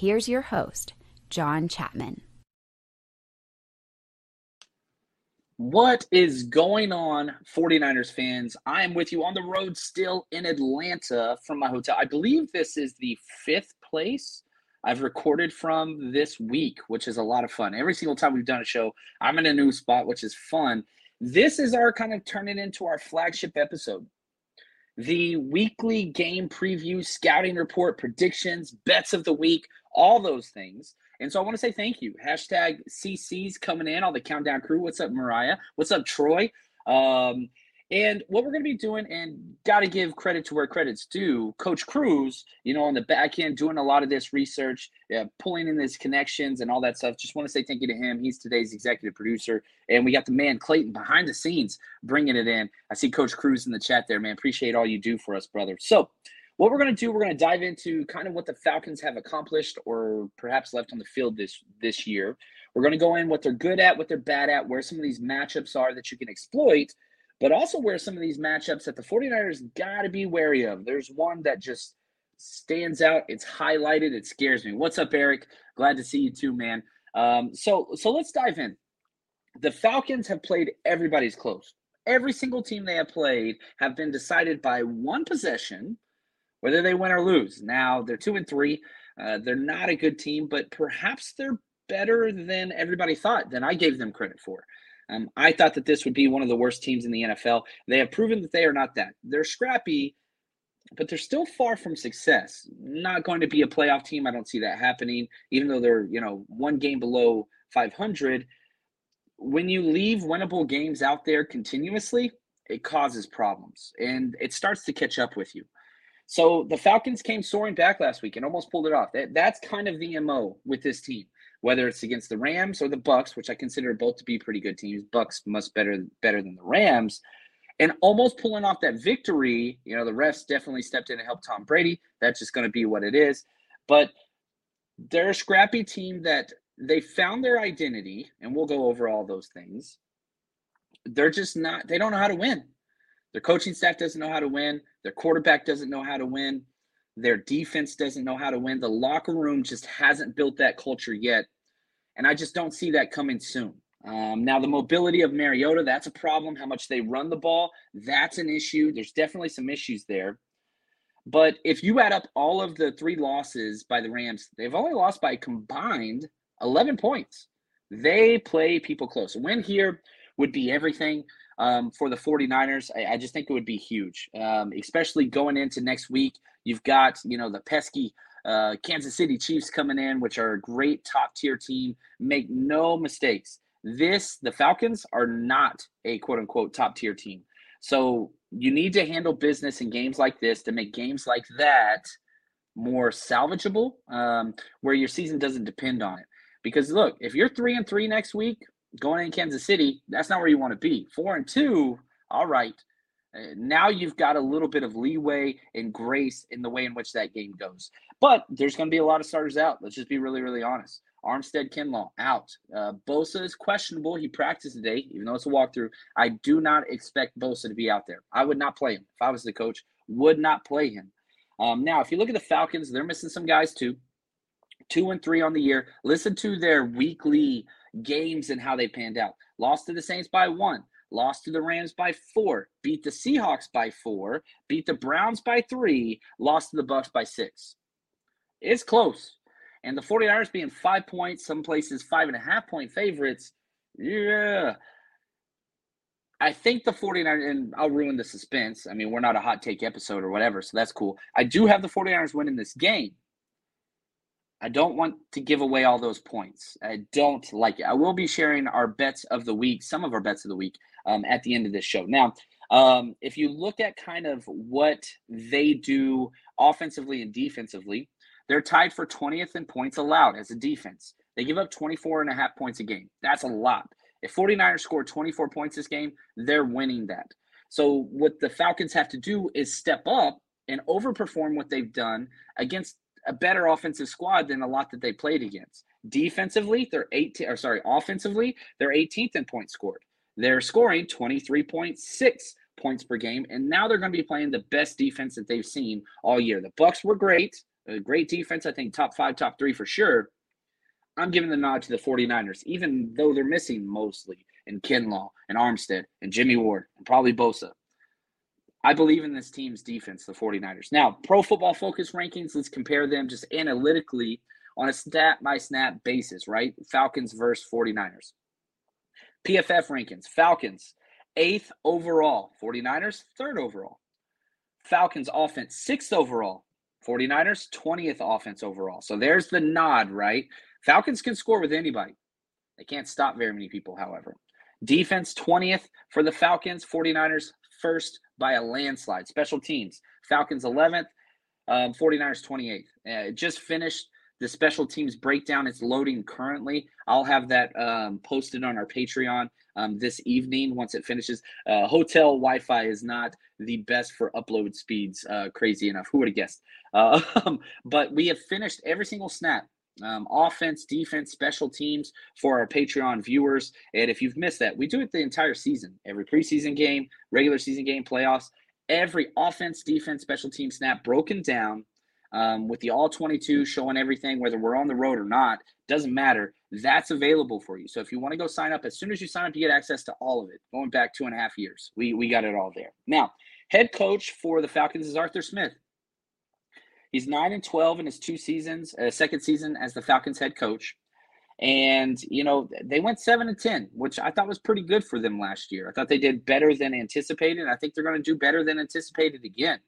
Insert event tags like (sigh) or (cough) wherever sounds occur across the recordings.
Here's your host, John Chapman. What is going on, 49ers fans? I am with you on the road still in Atlanta from my hotel. I believe this is the fifth place I've recorded from this week, which is a lot of fun. Every single time we've done a show, I'm in a new spot, which is fun. This is our kind of turning into our flagship episode. The weekly game preview, scouting report, predictions, bets of the week, all those things. And so I want to say thank you. Hashtag CC's coming in, all the countdown crew. What's up, Mariah? What's up, Troy? Um, and what we're going to be doing, and got to give credit to where credit's due, Coach Cruz, you know, on the back end, doing a lot of this research, yeah, pulling in his connections and all that stuff. Just want to say thank you to him. He's today's executive producer. And we got the man, Clayton, behind the scenes, bringing it in. I see Coach Cruz in the chat there, man. Appreciate all you do for us, brother. So, what we're going to do, we're going to dive into kind of what the Falcons have accomplished or perhaps left on the field this this year. We're going to go in what they're good at, what they're bad at, where some of these matchups are that you can exploit but also where some of these matchups that the 49ers got to be wary of. There's one that just stands out. It's highlighted. It scares me. What's up, Eric? Glad to see you too, man. Um, so so let's dive in. The Falcons have played everybody's close. Every single team they have played have been decided by one possession, whether they win or lose. Now they're two and three. Uh, they're not a good team, but perhaps they're better than everybody thought, than I gave them credit for. Um, I thought that this would be one of the worst teams in the NFL. They have proven that they are not that. They're scrappy, but they're still far from success. Not going to be a playoff team. I don't see that happening, even though they're, you know, one game below 500. When you leave winnable games out there continuously, it causes problems and it starts to catch up with you. So the Falcons came soaring back last week and almost pulled it off. That, that's kind of the MO with this team whether it's against the Rams or the Bucks, which I consider both to be pretty good teams. Bucks much better better than the Rams, and almost pulling off that victory. You know, the refs definitely stepped in to help Tom Brady. That's just going to be what it is. But they're a scrappy team that they found their identity, and we'll go over all those things. They're just not. They don't know how to win. Their coaching staff doesn't know how to win. Their quarterback doesn't know how to win. Their defense doesn't know how to win. The locker room just hasn't built that culture yet. And I just don't see that coming soon. Um, now, the mobility of Mariota, that's a problem. How much they run the ball, that's an issue. There's definitely some issues there. But if you add up all of the three losses by the Rams, they've only lost by combined 11 points. They play people close. A win here would be everything um, for the 49ers. I, I, just think it would be huge, um, especially going into next week. You've got, you know, the pesky uh, Kansas City Chiefs coming in, which are a great top tier team. Make no mistakes. This, the Falcons are not a quote unquote top tier team. So you need to handle business in games like this to make games like that more salvageable, um, where your season doesn't depend on it. Because look, if you're three and three next week going in Kansas City, that's not where you want to be. Four and two, all right. Uh, now you've got a little bit of leeway and grace in the way in which that game goes. But there's going to be a lot of starters out. Let's just be really, really honest. Armstead Kinlaw out. Uh, Bosa is questionable. He practiced today, even though it's a walkthrough. I do not expect Bosa to be out there. I would not play him if I was the coach. Would not play him. Um, now, if you look at the Falcons, they're missing some guys too. Two and three on the year. Listen to their weekly games and how they panned out. Lost to the Saints by one. Lost to the Rams by four. Beat the Seahawks by four. Beat the Browns by three. Lost to the Bucks by six. It's close. And the 49ers being five points, some places five and a half point favorites. Yeah. I think the 49ers, and I'll ruin the suspense. I mean, we're not a hot take episode or whatever, so that's cool. I do have the 49ers winning this game. I don't want to give away all those points. I don't like it. I will be sharing our bets of the week, some of our bets of the week, um, at the end of this show. Now, um, if you look at kind of what they do offensively and defensively, they're tied for 20th in points allowed as a defense. They give up 24 and a half points a game. That's a lot. If 49ers score 24 points this game, they're winning that. So what the Falcons have to do is step up and overperform what they've done against a better offensive squad than a lot that they played against. Defensively, they're 18 or sorry, offensively, they're 18th in points scored. They're scoring 23.6 points per game and now they're going to be playing the best defense that they've seen all year. The Bucks were great a great defense. I think top five, top three for sure. I'm giving the nod to the 49ers, even though they're missing mostly in Kinlaw and Armstead and Jimmy Ward and probably Bosa. I believe in this team's defense, the 49ers. Now, pro football focus rankings, let's compare them just analytically on a snap by snap basis, right? Falcons versus 49ers. PFF rankings Falcons, eighth overall. 49ers, third overall. Falcons offense, sixth overall. 49ers, 20th offense overall. So there's the nod, right? Falcons can score with anybody. They can't stop very many people, however. Defense, 20th for the Falcons. 49ers, first by a landslide. Special teams, Falcons, 11th. Um, 49ers, 28th. Uh, just finished the special teams breakdown. It's loading currently. I'll have that um, posted on our Patreon um, this evening once it finishes. Uh, hotel Wi Fi is not the best for upload speeds, uh, crazy enough. Who would have guessed? Uh, (laughs) but we have finished every single snap. Um, offense, defense, special teams for our Patreon viewers. And if you've missed that, we do it the entire season every preseason game, regular season game, playoffs. Every offense, defense, special team snap broken down um, with the all 22 showing everything, whether we're on the road or not, doesn't matter. That's available for you. So if you want to go sign up, as soon as you sign up, you get access to all of it. Going back two and a half years, we we got it all there. Now, head coach for the Falcons is Arthur Smith. He's nine and 12 in his two seasons, uh, second season as the Falcons head coach. And, you know, they went seven and 10, which I thought was pretty good for them last year. I thought they did better than anticipated. I think they're going to do better than anticipated again.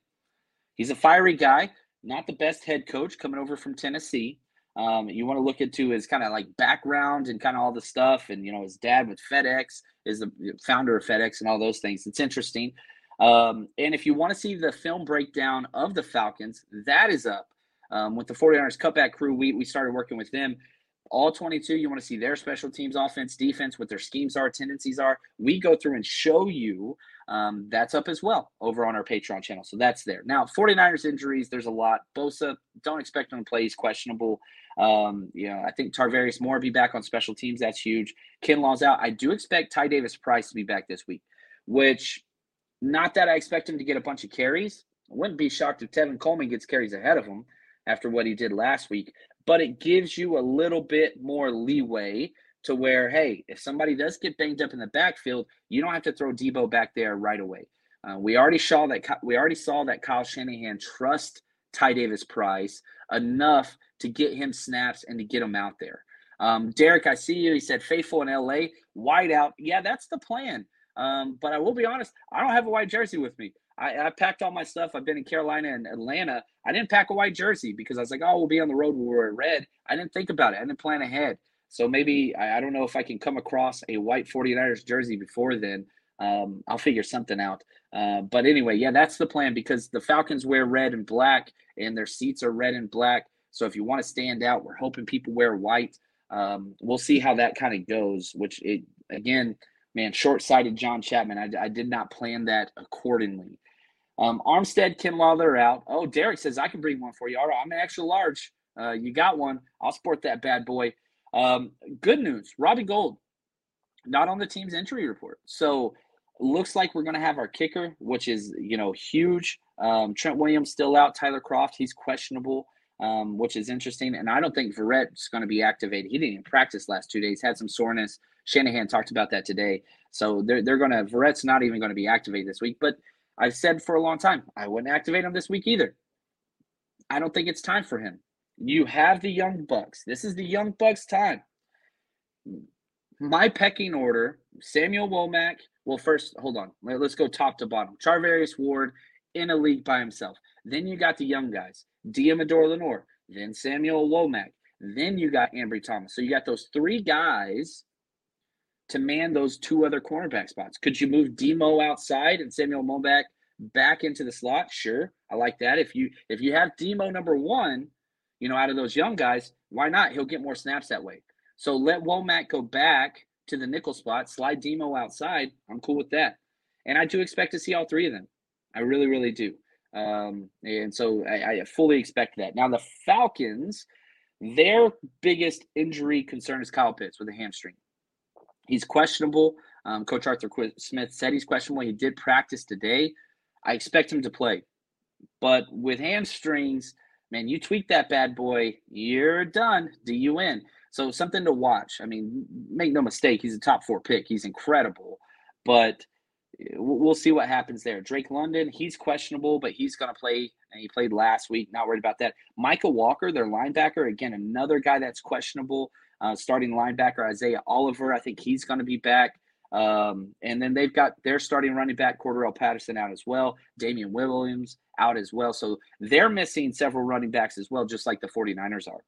He's a fiery guy not the best head coach coming over from Tennessee. Um, you want to look into his kind of like background and kind of all the stuff, and you know his dad with FedEx is the founder of FedEx and all those things. It's interesting. Um, and if you want to see the film breakdown of the Falcons, that is up. Um, with the 49ers cutback crew. We we started working with them. All 22 you want to see their special teams offense defense what their schemes are tendencies are. We go through and show you um, that's up as well over on our patreon channel. So that's there. Now 49ers injuries there's a lot. Bosa don't expect him to play. He's questionable. Um, you know i think tarvarius moore be back on special teams. That's huge. Kinlaw's out. I do expect ty davis price to be back this week which not that i expect him to get a bunch of carries i wouldn't be shocked if tevin coleman gets carries ahead of him after what he did last week but it gives you a little bit more leeway to where, hey, if somebody does get banged up in the backfield, you don't have to throw Deebo back there right away. Uh, we already saw that. We already saw that Kyle Shanahan trust Ty Davis Price enough to get him snaps and to get him out there. Um, Derek, I see you. He said faithful in LA, white out. Yeah, that's the plan. Um, but I will be honest, I don't have a white jersey with me. I, I, packed all my stuff. I've been in Carolina and Atlanta. I didn't pack a white jersey because I was like, oh, we'll be on the road when we're red. I didn't think about it. I didn't plan ahead. So maybe I, I don't know if I can come across a white 49ers jersey before then. Um, I'll figure something out. Uh, but anyway, yeah, that's the plan because the Falcons wear red and black and their seats are red and black. So if you want to stand out, we're hoping people wear white. Um, we'll see how that kind of goes, which it, again, man, short sighted John Chapman. I, I, did not plan that accordingly. Um, Armstead, Kinlaw, they're out. Oh, Derek says, I can bring one for you. All right, I'm an extra large. Uh, you got one. I'll sport that bad boy. Um, good news Robbie Gould, not on the team's injury report. So looks like we're going to have our kicker, which is, you know, huge. Um, Trent Williams still out. Tyler Kroft, he's questionable, um, which is interesting. And I don't think Verrett's going to be activated. He didn't even practice last two days, had some soreness. Shanahan talked about that today. So they're, they're going to, Verrett's not even going to be activated this week. But I've said for a long time, I wouldn't activate him this week either. I don't think it's time for him. You have the Young Bucks. This is the Young Bucks time. My pecking order Samuel Womack. Well, first, hold on. Let's go top to bottom. Charvarius Ward in a league by himself. Then you got the young guys, Deommodore Lenoir, then Samuel Womack. Then you got Ambry Thomas. So you got those three guys to man those two other cornerback spots. Could you move Demo outside and Samuel Womack back into the slot? Sure. I like that. If you if you have Demo number one, you know, out of those young guys, why not? He'll get more snaps that way. So let Womack go back to the nickel spot, slide Demo outside. I'm cool with that. And I do expect to see all three of them. I really, really do. Um, and so I, I fully expect that. Now, the Falcons, their biggest injury concern is Kyle Pitts with a hamstring. He's questionable. Um, Coach Arthur Smith said he's questionable. He did practice today. I expect him to play. But with hamstrings, man, you tweak that bad boy, you're done. Do you win? So something to watch. I mean, make no mistake, he's a top four pick. He's incredible, but eh, we'll see what happens there. Drake London, he's questionable, but he's going to play, and he played last week. Not worried about that. Mykal Walker, their linebacker, again, another guy that's questionable. Uh, starting linebacker Isaiah Oliver, I think he's going to be back. Um, and then they've got their starting running back Cordarrelle Patterson out as well. Damien Williams out as well. So they're missing several running backs as well, just like the 49ers are.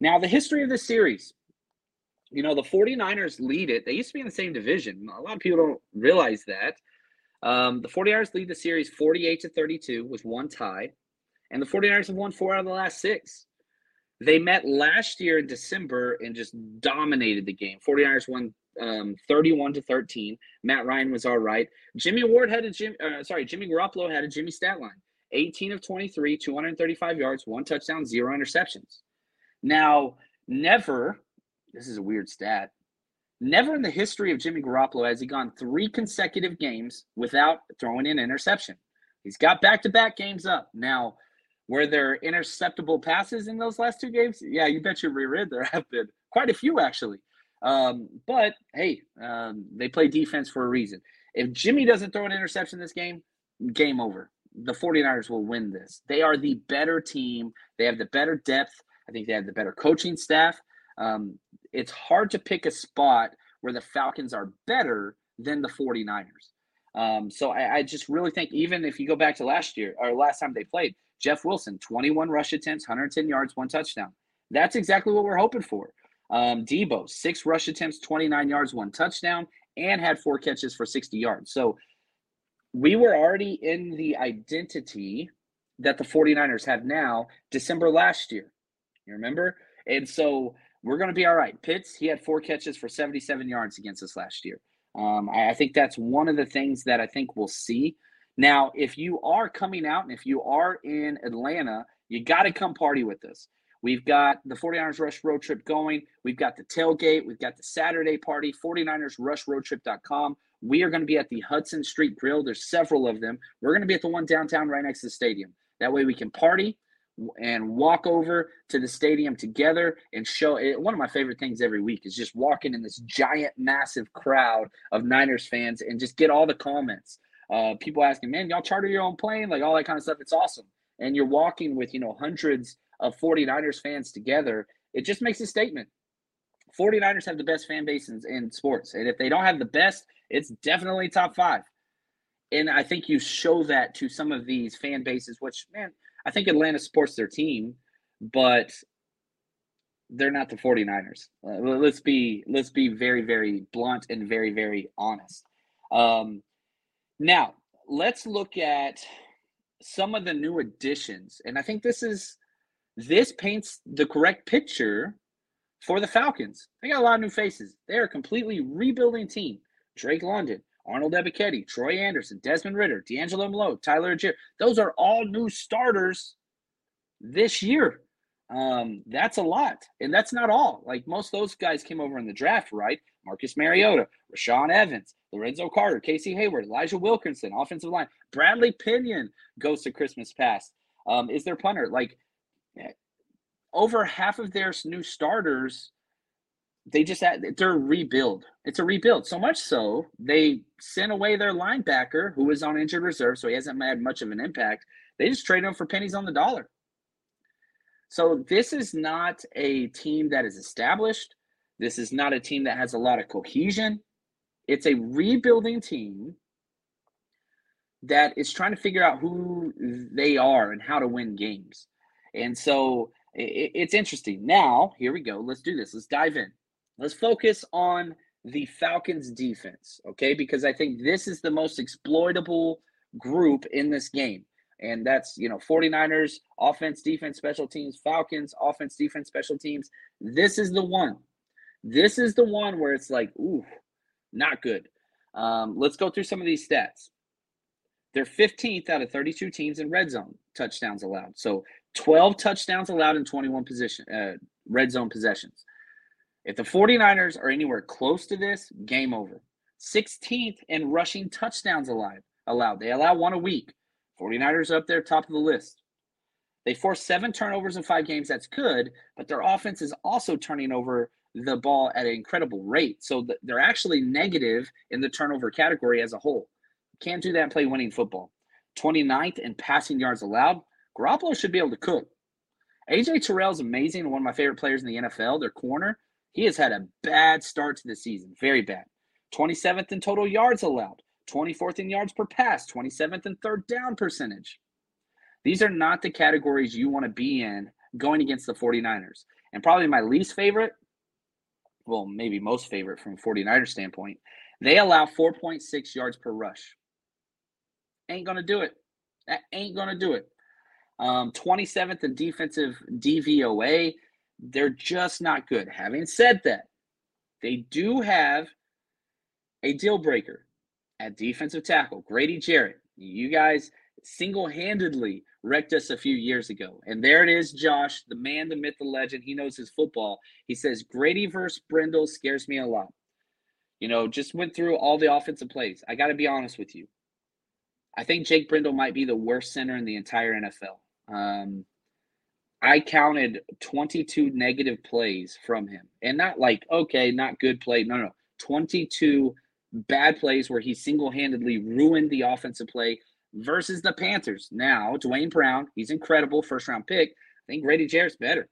Now, the history of this series, you know, the 49ers lead it. They used to be in the same division. A lot of people don't realize that. Um, the 49ers lead the series 48 to 32 with one tie, and the 49ers have won four out of the last six. They met last year in December and just dominated the game. 49ers won um, 31 to 13. Matt Ryan was all right. Jimmy Ward had a Jim, uh, sorry, Jimmy Garoppolo had a Jimmy stat line 18 of 23, 235 yards, one touchdown, zero interceptions. Now, never, this is a weird stat, never in the history of Jimmy Garoppolo has he gone three consecutive games without throwing an interception. He's got back to back games up. Now, were there interceptable passes in those last two games? Yeah, you bet you rear end there have been quite a few actually. Um, but hey, um, they play defense for a reason. If Jimmy doesn't throw an interception this game, game over. The 49ers will win this. They are the better team. They have the better depth. I think they have the better coaching staff. Um, it's hard to pick a spot where the Falcons are better than the 49ers. Um, so I, I, just really think even if you go back to last year or last time they played, Jeff Wilson, 21 rush attempts, 110 yards, one touchdown. That's exactly what we're hoping for. Um, Deebo, six rush attempts, 29 yards, one touchdown, and had four catches for 60 yards. So we were already in the identity that the 49ers have now, December last year. You remember? And so we're going to be all right. Pitts, he had four catches for 77 yards against us last year. Um, I, I think that's one of the things that I think we'll see. Now, if you are coming out and if you are in Atlanta, you got to come party with us. We've got the 49ers Rush Road Trip going. We've got the tailgate. We've got the Saturday party, 49ers Rush Road Trip.com. We are going to be at the Hudson Street Grill. There's several of them. We're going to be at the one downtown right next to the stadium. That way we can party and walk over to the stadium together and show it. One of my favorite things every week is just walking in this giant, massive crowd of Niners fans and just get all the comments. Uh, people asking, man, y'all charter your own plane, like all that kind of stuff. It's awesome. And you're walking with, you know, hundreds of 49ers fans together. It just makes a statement. 49ers have the best fan base in, in sports. And if they don't have the best, it's definitely top five. And I think you show that to some of these fan bases, which, man, I think Atlanta supports their team, but they're not the 49ers. Uh, let's be let's be very very blunt and very very honest. Um, now let's look at some of the new additions, and I think this is this paints the correct picture for the Falcons. They got a lot of new faces. They are a completely rebuilding team. Drake London, Arnold Ebiketie, Troy Anderson, Desmond Ridder, DeAngelo Malone, Tyler Allgeier. Those are all new starters this year. Um, that's a lot. And that's not all. Like most of those guys came over in the draft, right? Marcus Mariota, Rashaan Evans, Lorenzo Carter, Casey Hayward, Elijah Wilkinson, offensive line. Bradley Pinion goes to Christmas past. Um, is their punter. Like over half of their new starters, they just had, they're rebuild. It's a rebuild. So much so they sent away their linebacker who was on injured reserve, so he hasn't had much of an impact. They just traded him for pennies on the dollar. So this is not a team that is established. This is not a team that has a lot of cohesion. It's a rebuilding team that is trying to figure out who they are and how to win games. And so it, it's interesting. Now, here we go. Let's do this. Let's dive in. Let's focus on the Falcons defense, okay? Because I think this is the most exploitable group in this game. And that's, you know, 49ers, offense, defense, special teams, Falcons, offense, defense, special teams. This is the one. This is the one where it's like, ooh, not good. Um, let's go through some of these stats. They're 15th out of 32 teams in red zone touchdowns allowed. So 12 touchdowns allowed in 21 position uh, red zone possessions. If the 49ers are anywhere close to this, game over. 16th in rushing touchdowns allowed. allowed. They allow one a week. 49ers up there, top of the list. They force seven turnovers in five games. That's good, but their offense is also turning over the ball at an incredible rate. So they're actually negative in the turnover category as a whole. Can't do that and play winning football. 29th in passing yards allowed. Garoppolo should be able to cook. AJ Terrell is amazing, one of my favorite players in the NFL. Their corner, he has had a bad start to the season, very bad. 27th in total yards allowed, 24th in yards per pass, 27th in third down percentage. These are not the categories you want to be in going against the 49ers. And probably my least favorite, well, maybe most favorite from 49ers standpoint, they allow 4.6 yards per rush. Ain't going to do it. That ain't going to do it. Um, 27th in defensive DVOA. They're just not good. Having said that, they do have a deal breaker at defensive tackle, Grady Jarrett. You guys single handedly wrecked us a few years ago. And there it is, Josh, the man, the myth, the legend. He knows his football. He says, Grady versus Brendel scares me a lot. You know, just went through all the offensive plays. I got to be honest with you. I think Jake Brendel might be the worst center in the entire NFL. Um, I counted 22 negative plays from him. And not like, okay, not good play. No, no. 22 bad plays where he single handedly ruined the offensive play versus the Panthers. Now, Dwayne Brown, he's incredible, first round pick. I think Grady Jarrett's better.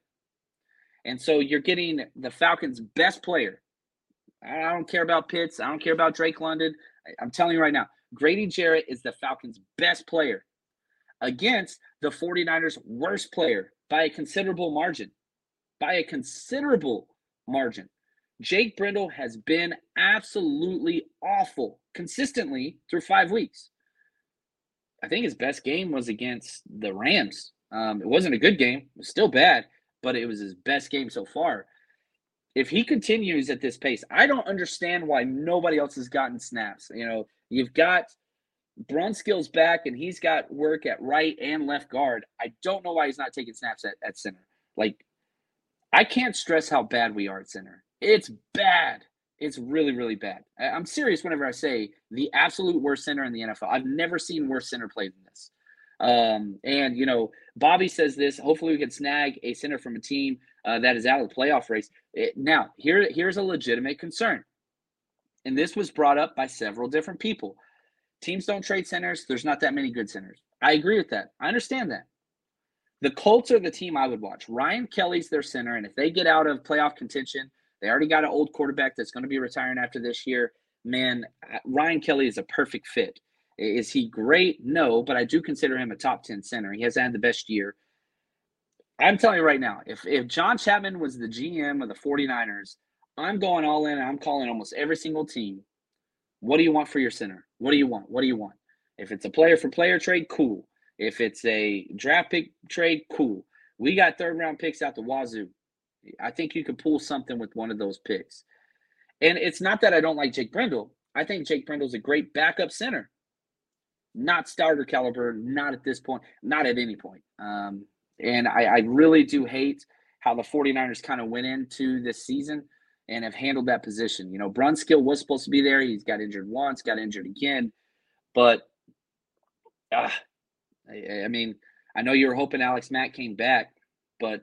And so you're getting the Falcons' best player. I don't care about Pitts. I don't care about Drake London. I'm telling you right now, Grady Jarrett is the Falcons' best player against the 49ers' worst player by a considerable margin. By a considerable margin. Jake Brendel has been absolutely awful consistently through five weeks. I think his best game was against the Rams. Um, it wasn't a good game, it was still bad, but it was his best game so far. If he continues at this pace, I don't understand why nobody else has gotten snaps. You know, you've got Brunskill's back and he's got work at right and left guard. I don't know why he's not taking snaps at, at center. Like, I can't stress how bad we are at center. It's bad. It's really, really bad. I, I'm serious whenever I say the absolute worst center in the NFL. I've never seen worse center play than this. Um, and, you know, Bobby says this hopefully we can snag a center from a team uh, that is out of the playoff race. It, now, here, here's a legitimate concern. And this was brought up by several different people. Teams don't trade centers. There's not that many good centers. I agree with that. I understand that. The Colts are the team I would watch. Ryan Kelly's their center, and if they get out of playoff contention, they already got an old quarterback that's going to be retiring after this year. Man, uh, Ryan Kelly is a perfect fit. Is he great? No, but I do consider him a top 10 center. He has had the best year. I'm telling you right now, if if John Chapman was the GM of the 49ers, I'm going all in. I'm calling almost every single team. What do you want for your center? What do you want? What do you want? If it's a player for player trade, cool. If it's a draft pick trade, cool. We got third round picks out the wazoo. I think you could pull something with one of those picks. And it's not that I don't like Jake Brendel. I think Jake Brendel's a great backup center. Not starter caliber, not at this point, not at any point. Um, and I, I really do hate how the 49ers kind of went into this season and have handled that position. You know, Brunskill was supposed to be there. He's got injured once, got injured again. But, uh, I, I mean, I know you were hoping Alex Mack came back, but.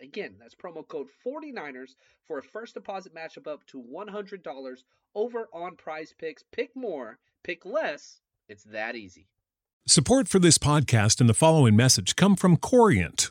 Again, that's promo code 49ers for a first deposit match of up to $100 over on prize picks. Pick more, pick less. It's that easy. Support for this podcast and the following message come from Corient.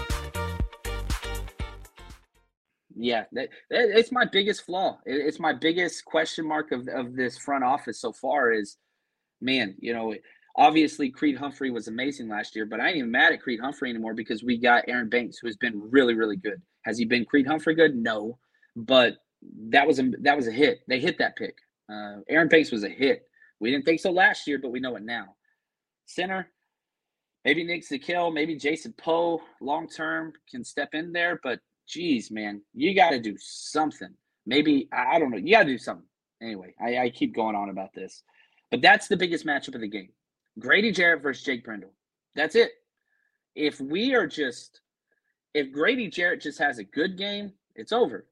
Yeah, that, it's my biggest flaw. It, it's my biggest question mark of, of this front office so far is, man, you know, obviously Creed Humphrey was amazing last year, but I ain't even mad at Creed Humphrey anymore because we got Aaron Banks, who has been really, really good. Has he been Creed Humphrey good? No, but that was a that was a hit. They hit that pick. Uh, Aaron Banks was a hit. We didn't think so last year, but we know it now. Center, maybe Nick Zakelj, maybe Jason Poe long term can step in there, but geez, man, you got to do something. Maybe I don't know. You got to do something. Anyway, I, I keep going on about this, but that's the biggest matchup of the game: Grady Jarrett versus Jake Brendel. That's it. If we are just, if Grady Jarrett just has a good game, it's over.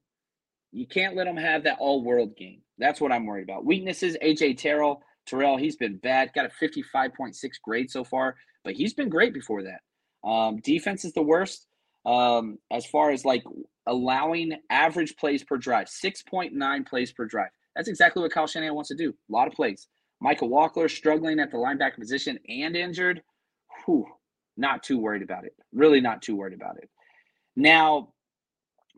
You can't let him have that all-world game. That's what I'm worried about. Weaknesses: AJ Terrell. Terrell, he's been bad. Got a 55.6 grade so far, but he's been great before that. Um, defense is the worst um, as far as like allowing average plays per drive, 6.9 plays per drive. That's exactly what Kyle Shanahan wants to do. A lot of plays. Mykal Walker struggling at the linebacker position and injured. Whew, not too worried about it. Really not too worried about it. Now,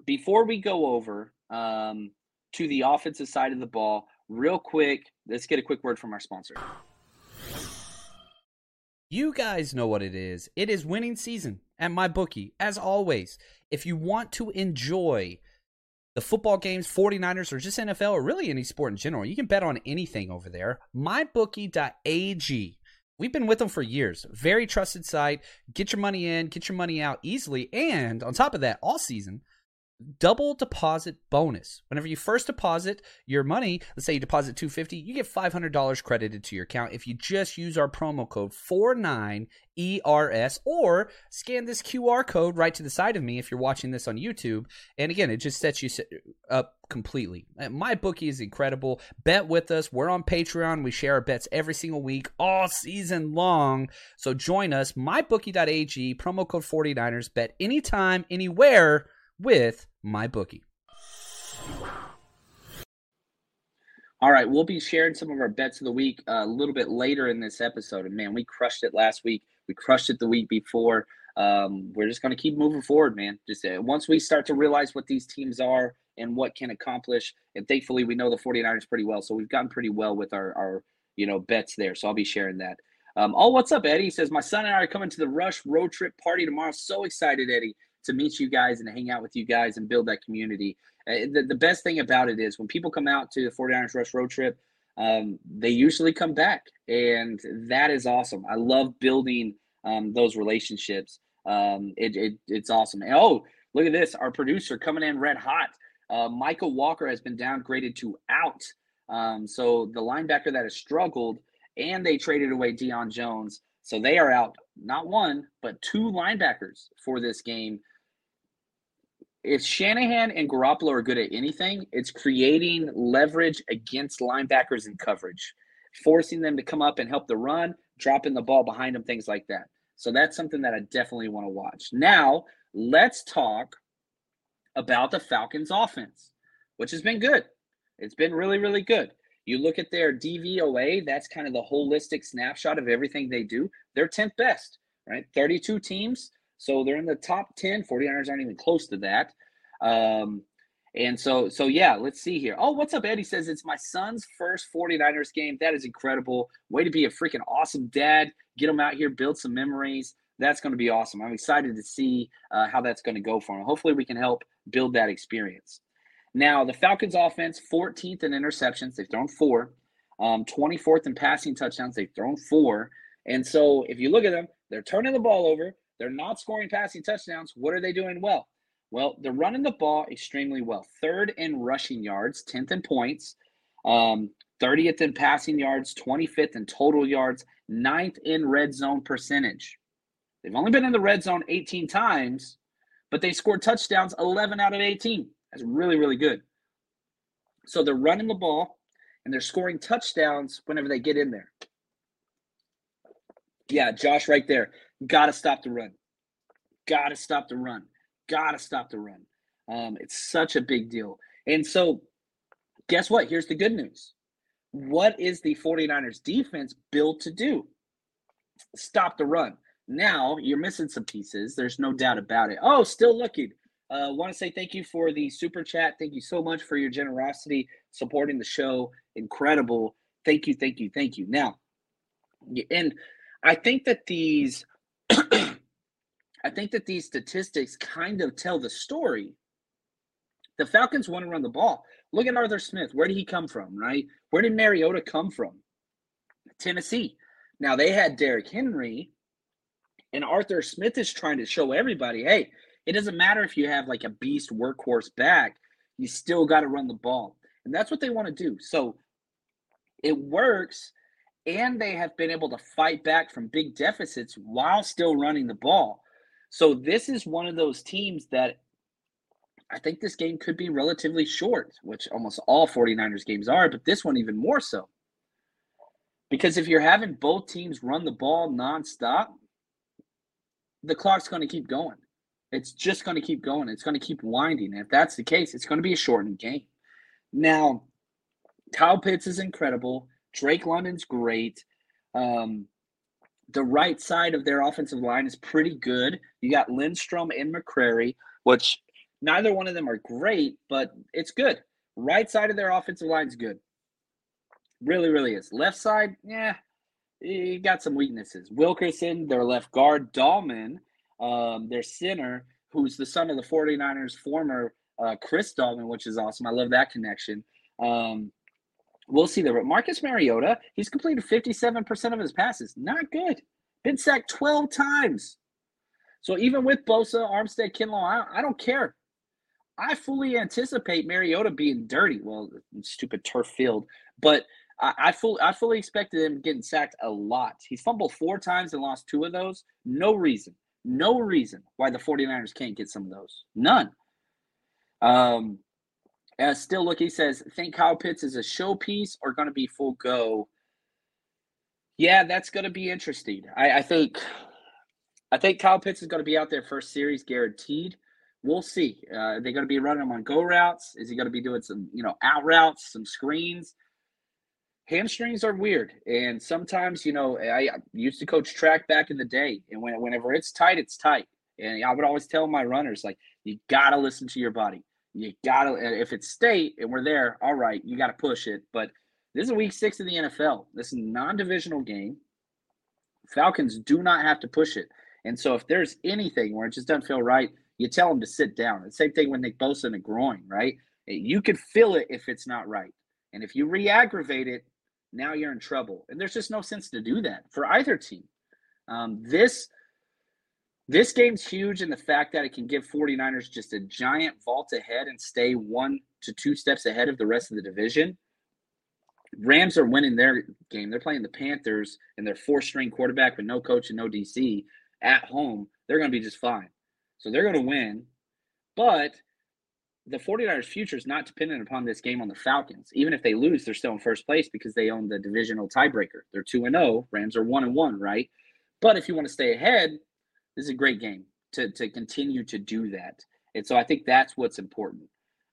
before we go over um, to the offensive side of the ball, real quick, let's get a quick word from our sponsor. You guys know what it is. It is winning season at my bookie. As always, if you want to enjoy the football games, 49ers, or just NFL, or really any sport in general, you can bet on anything over there. MyBookie.ag We've been with them for years. Very trusted site. Get your money in, get your money out easily. And on top of that, all season, double deposit bonus. Whenever you first deposit your money, let's say you deposit 250, you get $500 credited to your account if you just use our promo code 49ERS or scan this QR code right to the side of me if you're watching this on YouTube. And again, it just sets you up completely. Uh, my bookie is incredible. Bet with us. We're on Patreon. We share our bets every single week all season long. So join us mybookie.ag promo code 49ers bet anytime anywhere with my bookie. All right, we'll be sharing some of our bets of the week uh, a little bit later in this episode. And man, we crushed it last week. We crushed it the week before. Um, we're just going to keep moving forward, man. Just uh, once we start to realize what these teams are and what can accomplish, and thankfully we know the 49ers pretty well, so we've gotten pretty well with our our you know bets there. So I'll be sharing that. Um, oh, what's up, Eddie? He says my son and I are coming to the Rush road trip party tomorrow. So excited, Eddie to meet you guys and hang out with you guys and build that community. Uh, the, the best thing about it is when people come out to the 49ers Rush Road Trip, um, they usually come back. And that is awesome. I love building um, those relationships. Um, it, it, it's awesome. And, oh, look at this. Our producer coming in red hot. Uh, Mykal Walker has been downgraded to out. Um, so the linebacker that has struggled, and they traded away Deion Jones. So they are out not one, but two linebackers for this game if Shanahan and Garoppolo are good at anything, it's creating leverage against linebackers in coverage, forcing them to come up and help the run, dropping the ball behind them, things like that. So that's something that I definitely want to watch. Now, let's talk about the Falcons offense, which has been good. It's been really, really good. You look at their DVOA, that's kind of the holistic snapshot of everything they do. They're 10th best, right? 32 teams, so they're in the top 10. 49ers aren't even close to that. Um, and so, so yeah, let's see here. Oh, what's up? Eddie says it's my son's first 49ers game. That is incredible. Way to be a freaking awesome dad. Get him out here, build some memories. That's going to be awesome. I'm excited to see uh, how that's going to go for him. Hopefully, we can help build that experience. Now, the Falcons offense, 14th in interceptions. They've thrown four. Um, 24th in passing touchdowns. They've thrown four. And so, if you look at them, they're turning the ball over. They're not scoring passing touchdowns. What are they doing well? Well, they're running the ball extremely well. Third in rushing yards, 10th in points, um, 30th in passing yards, 25th in total yards, 9th in red zone percentage. They've only been in the red zone 18 times, but they scored touchdowns 11 out of 18. That's really, really good. So they're running the ball and they're scoring touchdowns whenever they get in there. Yeah, Josh, right there. Got to stop the run. Got to stop the run. Got to stop the run. Um, it's such a big deal. And so, guess what? Here's the good news. What is the 49ers defense built to do? Stop the run. Now, you're missing some pieces. There's no doubt about it. Oh, still looking. Uh, want to say thank you for the super chat. Thank you so much for your generosity supporting the show. Incredible. Thank you, thank you, thank you. Now, and I think that these I think that these statistics kind of tell the story. The Falcons want to run the ball. Look at Arthur Smith. Where did he come from, right? Where did Mariota come from? Tennessee. Now they had Derrick Henry, and Arthur Smith is trying to show everybody, hey, it doesn't matter if you have like a beast workhorse back, you still got to run the ball. And that's what they want to do. So it works, and they have been able to fight back from big deficits while still running the ball. So this is one of those teams that I think this game could be relatively short, which almost all 49ers games are, but this one even more so. Because if you're having both teams run the ball nonstop, the clock's going to keep going. It's just going to keep going. It's going to keep winding. And if that's the case, it's going to be a shortened game. Now, Kyle Pitts is incredible. Drake London's great. Um, the right side of their offensive line is pretty good. You got Lindstrom and McGary, which neither one of them are great, but it's good. Right side of their offensive line is good. Really, really is. Left side, yeah, you got some weaknesses. Wilkerson, their left guard, Dalman, um, their center, who's the son of the 49ers former uh, Chris Dalman, which is awesome. I love that connection. Um, we'll see there. But Marcus Mariota, he's completed 57% of his passes. Not good. Been sacked 12 times. So even with Bosa, Armstead, Kinlaw, I, I don't care. I fully anticipate Mariota being dirty. Well, stupid turf field, but I, I fully I fully expected him getting sacked a lot. He's fumbled four times and lost two of those. No reason, no reason why the 49ers can't get some of those. None. Um, uh, still look, he says, think Kyle Pitts is a showpiece or going to be full go. Yeah, that's going to be interesting. I, I think, I think Kyle Pitts is going to be out there first series guaranteed. We'll see. Uh, are they going to be running him on go routes? Is he going to be doing some, you know, out routes, some screens? Hamstrings are weird, and sometimes, you know, I used to coach track back in the day, and when, whenever it's tight, it's tight. And I would always tell my runners, like, you got to listen to your body you gotta if it's state and we're there, all right, you gotta push it. But this is week six of the NFL. This is non-divisional game. Falcons do not have to push it. And so if there's anything where it just doesn't feel right, you tell them to sit down. The same thing with Nick Bosa in the groin, right? You could feel it if it's not right. And if you re-aggravate it, now you're in trouble. And there's just no sense to do that for either team. Um, this this game's huge in the fact that it can give 49ers just a giant vault ahead and stay one to two steps ahead of the rest of the division. Rams are winning their game. They're playing the Panthers and their four string quarterback with no coach and no DC at home. They're going to be just fine. So they're going to win. But the 49ers' future is not dependent upon this game on the Falcons. Even if they lose, they're still in first place because they own the divisional tiebreaker. They're 2 and 0. Rams are 1 and 1, right? But if you want to stay ahead, this is a great game to to continue to do that. And so I think that's what's important.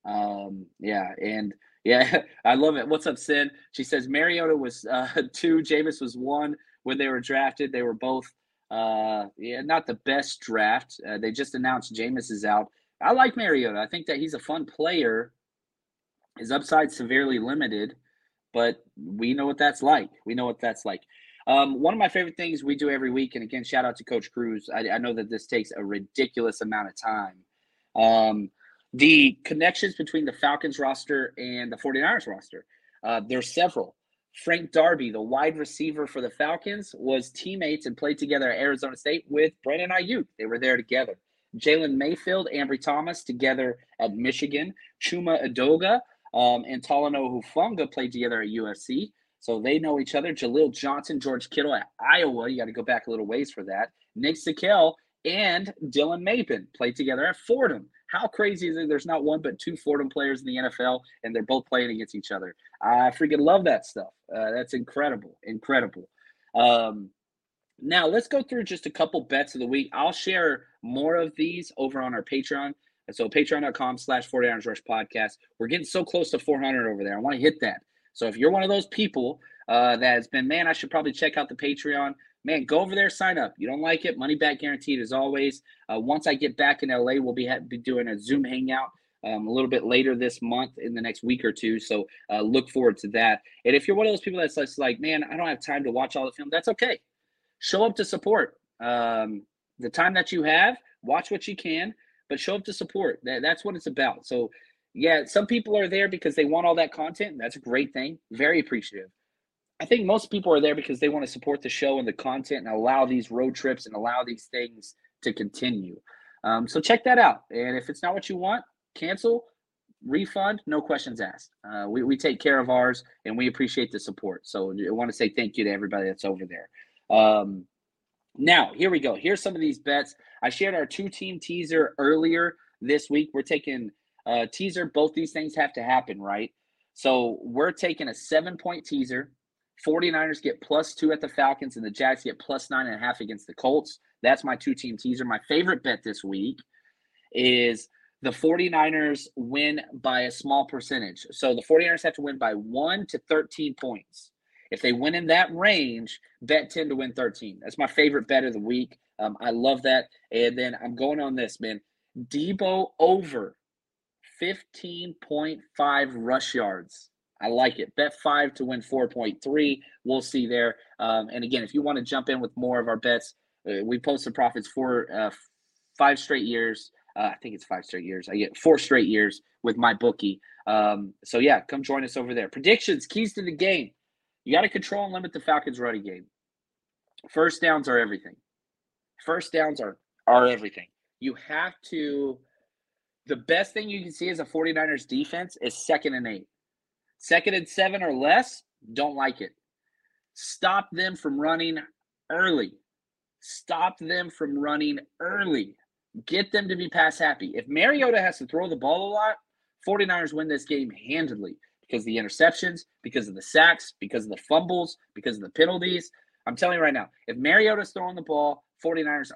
Um, yeah, and yeah, (laughs) I love it. What's up, Sin? She says Mariota was uh, (laughs) two, Jameis was one when they were drafted. They were both, uh, yeah, not the best draft. Uh, they just announced Jameis is out. I like Mariota. I think that he's a fun player. His upside severely limited, but we know what that's like. We know what that's like. Um, one of my favorite things we do every week, and again, shout out to Coach Cruz. I, I know that this takes a ridiculous amount of time. Um, the connections between the Falcons roster and the 49ers roster. Uh, there's several. Frank Darby, the wide receiver for the Falcons, was teammates and played together at Arizona State with Brandon Aiyuk. They were there together. Jalen Mayfield, Ambry Thomas together at Michigan. Chuma Edoga um, and Talanoa Hufanga played together at USC. So they know each other. Jaleel Johnson, George Kittle at Iowa. You got to go back a little ways for that. Nick Zakelj and Dylan Mabin played together at Fordham. How crazy is it? There's not one but two Fordham players in the NFL, and they're both playing against each other. I freaking love that stuff. Uh, that's incredible, incredible. Um, now let's go through just a couple bets of the week. I'll share more of these over on our Patreon. So patreon.com slash 40 Rush podcast. We're getting so close to 400 over there. I want to hit that. So if you're one of those people uh, that has been, man, I should probably check out the Patreon. Man, go over there, sign up. You don't like it, money back guaranteed as always. Uh, once I get back in LA, we'll be, ha- be doing a Zoom hangout um, a little bit later this month in the next week or two. So uh, look forward to that. And if you're one of those people that's like, man, I don't have time to watch all the film, that's okay. Show up to support. Um, the time that you have, watch what you can, but show up to support. That, that's what it's about. So yeah, some people are there because they want all that content. That's a great thing. Very appreciative. I think most people are there because they want to support the show and the content and allow these road trips and allow these things to continue. Um, so check that out. And if it's not what you want, cancel, refund, no questions asked. Uh, we, we take care of ours and we appreciate the support. So I want to say thank you to everybody that's over there. Um, now, here we go. Here's some of these bets. I shared our two team teaser earlier this week. We're taking uh, teaser, both these things have to happen, right? So we're taking a seven point teaser. 49ers get plus two at the Falcons, and the Jags get plus nine and a half against the Colts. That's my two team teaser. My favorite bet this week is the 49ers win by a small percentage. So the 49ers have to win by one to 13 points. If they win in that range, bet 10 to win 13. That's my favorite bet of the week. Um, I love that. And then I'm going on this, man. Deebo over 15.5 rush yards. I like it. Bet five to win 4.3. We'll see there. Um, and again, if you want to jump in with more of our bets, uh, we posted profits for uh, five straight years. Uh, I think it's five straight years. I get four straight years with my bookie. Um, so yeah, come join us over there. Predictions, keys to the game. You got to control and limit the Falcons' running game. First downs are everything. First downs are are everything. You have to. The best thing you can see as a 49ers defense is second and eight. Second and seven or less, don't like it. Stop them from running early. Stop them from running early. Get them to be pass happy. If Mariota has to throw the ball a lot, 49ers win this game handedly because of the interceptions, because of the sacks, because of the fumbles, because of the penalties. I'm telling you right now, if Mariota's throwing the ball, 49ers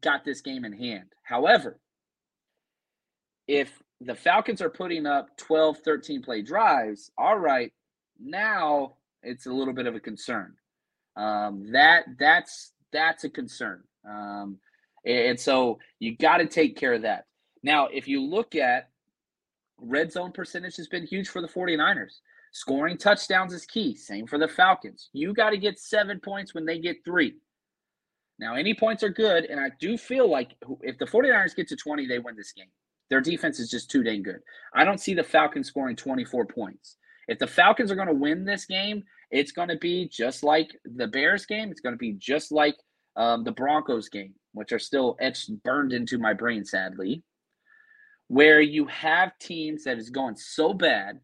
got this game in hand. However, if the Falcons are putting up 12, 13 play drives, all right, now it's a little bit of a concern. Um, that that's that's a concern. Um, and so you got to take care of that. Now, if you look at red zone percentage has been huge for the 49ers. Scoring touchdowns is key. Same for the Falcons. You got to get seven points when they get three. Now, any points are good, and I do feel like if the 49ers get to 20, they win this game. Their defense is just too dang good. I don't see the Falcons scoring 24 points. If the Falcons are going to win this game, it's going to be just like the Bears game. It's going to be just like um, the Broncos game, which are still etched, burned into my brain, sadly, where you have teams that is going so bad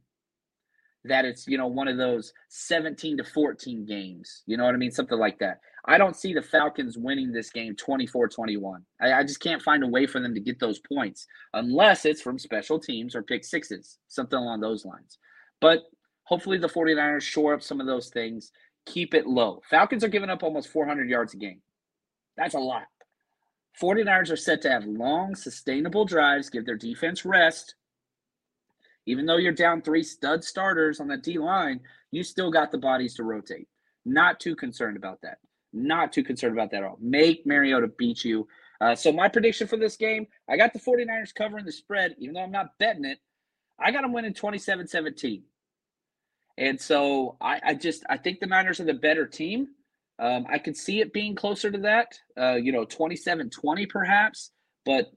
that it's you know one of those 17 to 14 games you know what i mean something like that i don't see the falcons winning this game 24-21 I, I, just can't find a way for them to get those points unless it's from special teams or pick sixes something along those lines. But hopefully the 49ers shore up some of those things keep it low. Falcons are giving up almost 400 yards a game. That's a lot. 49ers are set to have long sustainable drives give their defense rest. Even though you're down three stud starters on that D line, you still got the bodies to rotate. Not too concerned about that. Not too concerned about that at all. Make Mariota beat you. Uh, so my prediction for this game, I got the 49ers covering the spread, even though I'm not betting it. I got them winning 27-17. And so I, I just I think the Niners are the better team. Um, I could see it being closer to that, uh, you know, 27-20 perhaps. But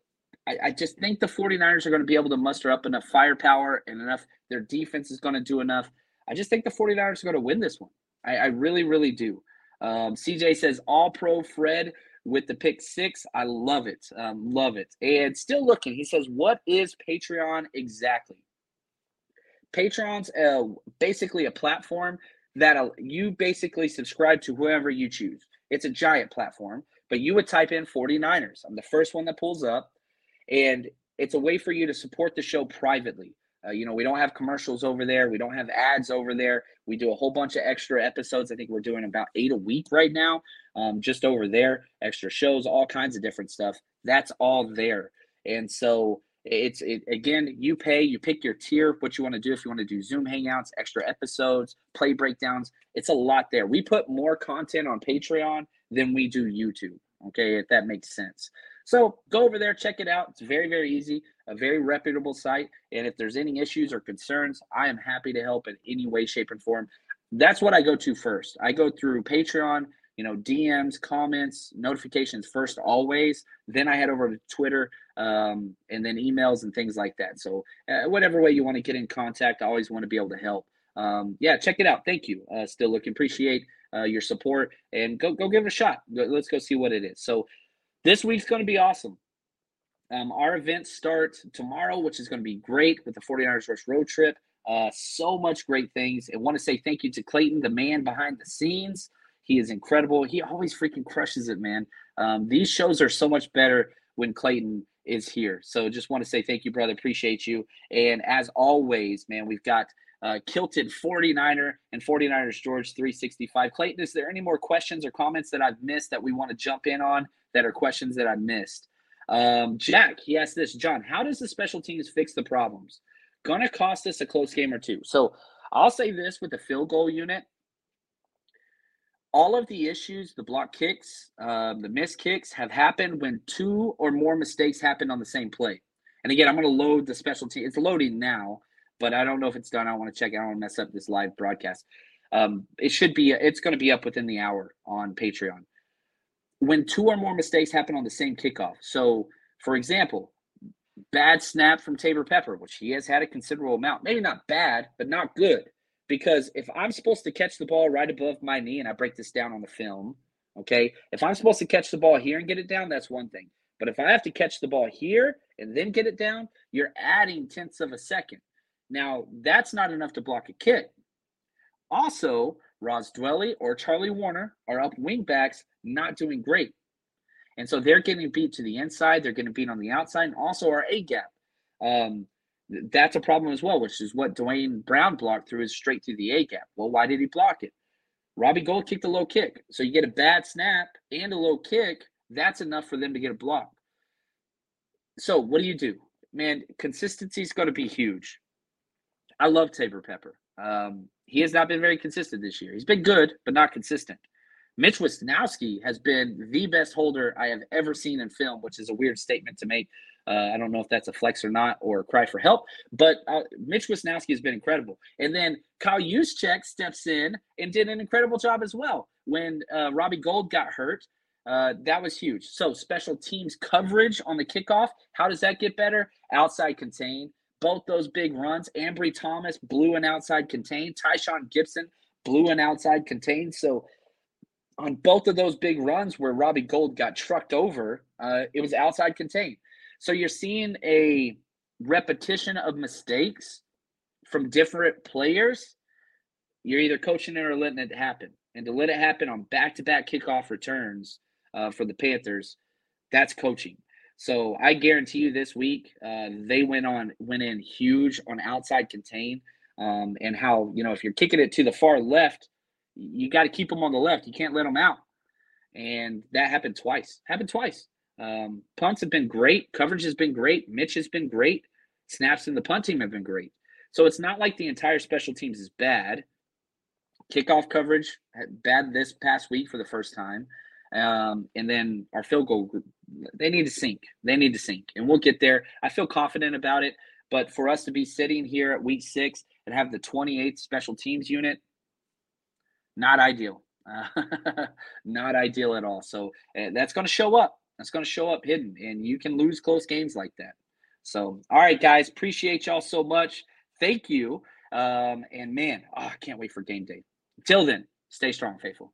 I, I just think the 49ers are going to be able to muster up enough firepower and enough. Their defense is going to do enough. I just think the 49ers are going to win this one. I, I really, really do. Um, CJ says all pro Fred with the pick six. I love it. Um, love it. And still looking, he says, What is Patreon exactly? Patreon's uh, basically a platform that you basically subscribe to whoever you choose. It's a giant platform, but you would type in 49ers. I'm the first one that pulls up and it's a way for you to support the show privately. Uh, you know, we don't have commercials over there. We don't have ads over there. We do a whole bunch of extra episodes. I think we're doing about eight a week right now, um, just over there. Extra shows, all kinds of different stuff. That's all there. And so it's it, again, you pay, you pick your tier, what you want to do. If you want to do Zoom hangouts, extra episodes, play breakdowns, it's a lot there. We put more content on Patreon than we do YouTube. Okay, if that makes sense. So go over there, check it out. It's very, very easy, a very reputable site. And if there's any issues or concerns, I am happy to help in any way, shape, and form. That's what I go to first. I go through Patreon, you know, DMs, comments, notifications first, always. Then I head over to Twitter um, and then emails and things like that. So, uh, whatever way you want to get in contact, I always want to be able to help. Um, yeah, check it out. Thank you. Uh, still looking, appreciate uh, your support and go, go give it a shot. Let's go see what it is. So, this week's going to be awesome. Um, our events start tomorrow, which is going to be great with the 49ers Rush Road Trip. Uh, so much great things. I want to say thank you to Clayton, the man behind the scenes. He is incredible. He always freaking crushes it, man. Um, these shows are so much better when Clayton is here. So just want to say thank you, brother. Appreciate you. And as always, man, we've got uh, Kilted 49er and 49ers George 365. Clayton, is there any more questions or comments that I've missed that we want to jump in on that are questions that I missed. Um, Jack, he asked this, John, how does the special teams fix the problems? Gonna cost us a close game or two. So I'll say this with the field goal unit. All of the issues, the block kicks, um, the missed kicks have happened when two or more mistakes happen on the same play. And again, I'm going to load the special team. It's loading now, but I don't know if it's done. I want to check it. I don't want to mess up this live broadcast. Um, it should be. It's going to be up within the hour on Patreon when two or more mistakes happen on the same kickoff. So, for example, bad snap from Taybor Pepper, which he has had a considerable amount. Maybe not bad, but not good. Because if I'm supposed to catch the ball right above my knee, and I break this down on the film, okay, if I'm supposed to catch the ball here and get it down, that's one thing. But if I have to catch the ball here and then get it down, you're adding tenths of a second. Now, that's not enough to block a kick. Also, Ross Dwelley or Charlie Woerner are up wingbacks, not doing great. And so they're getting beat to the inside, they're getting beat on the outside, and also our A gap. Um, that's a problem as well, which is what Dwayne Brown blocked through his straight through the A gap. Well, why did he block it? Robbie Gould kicked a low kick. So you get a bad snap and a low kick, that's enough for them to get a block. So what do you do? Man, consistency is going to be huge. I love Taybor Pepper. Um, he has not been very consistent this year. He's been good, but not consistent. Mitch Wishnowsky has been the best holder I have ever seen in film, which is a weird statement to make. Uh, I don't know if that's a flex or not, or a cry for help, but uh, Mitch Wishnowsky has been incredible. And then Kyle Juszczyk steps in and did an incredible job as well. When uh, Robbie Gould got hurt, uh, that was huge. So special teams coverage on the kickoff, how does that get better? Outside contain. Both those big runs. Ambry Thomas blew an outside contain. Tashaun Gipson blew an outside contain. So on both of those big runs where Robbie Gould got trucked over, uh, it was outside contain. So you're seeing a repetition of mistakes from different players. You're either coaching it or letting it happen. And to let it happen on back to back kickoff returns uh, for the Panthers, that's coaching. So I guarantee you this week uh, they went on went in huge on outside contain um, and how you know if you're kicking it to the far left, you got to keep them on the left. You can't let them out, and that happened twice. Happened twice. Um, punts have been great. Coverage has been great. Mitch has been great. Snaps in the punt team have been great. So it's not like the entire special teams is bad. Kickoff coverage bad this past week for the first time. Um, and then our field goal they need to sink. They need to sink. And we'll get there. I feel confident about it. But for us to be sitting here at week six and have the 28th special teams unit, not ideal. Uh, (laughs) not ideal at all. So uh, that's going to show up. That's going to show up hidden. And you can lose close games like that. So, all right, guys, appreciate y'all so much. Thank you. Um, and man, oh, I can't wait for game day. Till then, stay strong, faithful.